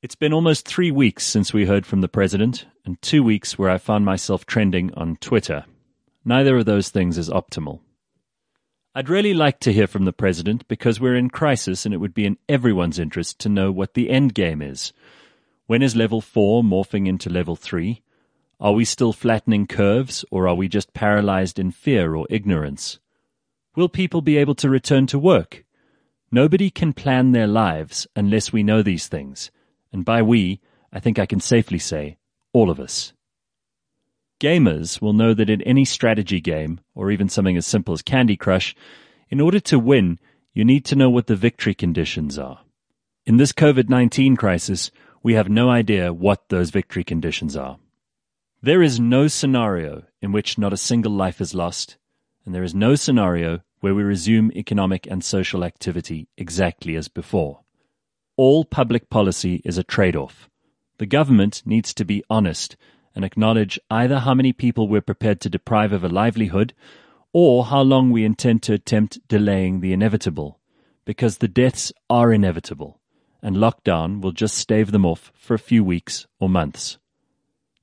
It's been almost three weeks since we heard from the president, and two weeks where I found myself trending on Twitter. Neither of those things is optimal. I'd really like to hear from the president because we're in crisis and it would be in everyone's interest to know what the end game is. When is level 4 morphing into level 3? Are we still flattening curves or are we just paralyzed in fear or ignorance? Will people be able to return to work? Nobody can plan their lives unless we know these things and by we, I think I can safely say, all of us. Gamers will know that in any strategy game, or even something as simple as Candy Crush, in order to win, you need to know what the victory conditions are. In this COVID 19 crisis, we have no idea what those victory conditions are. There is no scenario in which not a single life is lost, and there is no scenario where we resume economic and social activity exactly as before all public policy is a trade off. The government needs to be honest and acknowledge either how many people we're prepared to deprive of a livelihood or how long we intend to attempt delaying the inevitable, because the deaths are inevitable, and lockdown will just stave them off for a few weeks or months.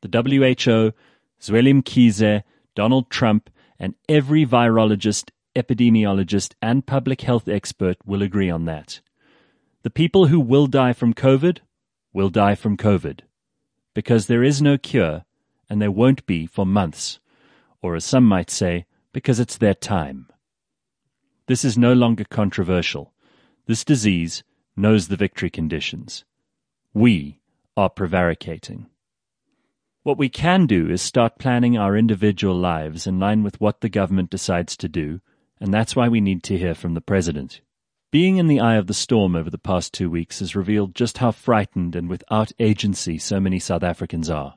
The WHO, Zweli Mkhize, Donald Trump, and every virologist, epidemiologist, and public health expert will agree on that. The people who will die from COVID will die from COVID because there is no cure and there won't be for months, or as some might say, because it's their time. This is no longer controversial. This disease knows the victory conditions. We are prevaricating. What we can do is start planning our individual lives in line with what the government decides to do, and that's why we need to hear from the President. Being in the eye of the storm over the past two weeks has revealed just how frightened and without agency so many South Africans are.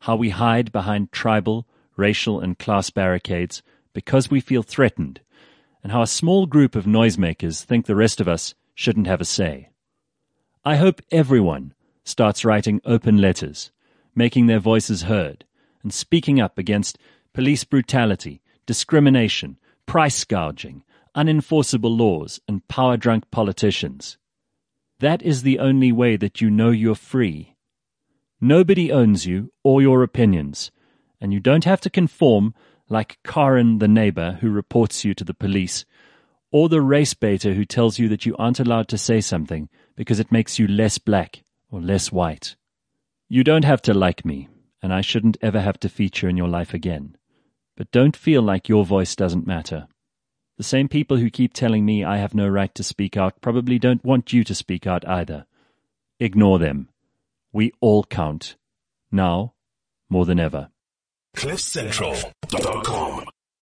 How we hide behind tribal, racial, and class barricades because we feel threatened, and how a small group of noisemakers think the rest of us shouldn't have a say. I hope everyone starts writing open letters, making their voices heard, and speaking up against police brutality, discrimination, price gouging, unenforceable laws, and power drunk politicians. That is the only way that you know you're free. Nobody owns you or your opinions, and you don't have to conform like Karen the neighbor who reports you to the police, or the race baiter who tells you that you aren't allowed to say something because it makes you less black or less white. You don't have to like me, and I shouldn't ever have to feature in your life again. But don't feel like your voice doesn't matter. The same people who keep telling me I have no right to speak out probably don't want you to speak out either. Ignore them. We all count. Now, more than ever. CliffCentral.com